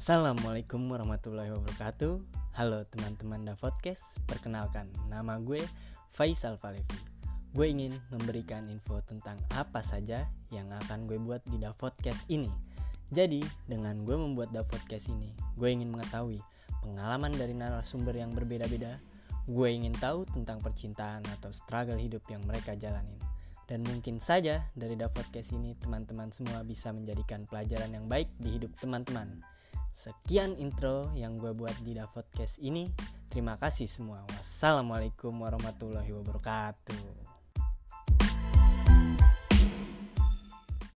Assalamualaikum warahmatullahi wabarakatuh. Halo teman-teman Da Podcast Perkenalkan, nama gue Faisal Falevi. Gue ingin memberikan info tentang apa saja yang akan gue buat di Da Podcast ini. Jadi, dengan gue membuat Da Podcast ini Gue ingin mengetahui pengalaman dari narasumber yang berbeda-beda. Gue ingin tahu tentang percintaan atau struggle hidup yang mereka jalanin. Dan mungkin saja dari Da Podcast ini teman-teman semua bisa menjadikan pelajaran yang baik di hidup teman-teman. Sekian intro yang gue buat di Da Podcast ini. Terima kasih semua. Wassalamualaikum warahmatullahi wabarakatuh.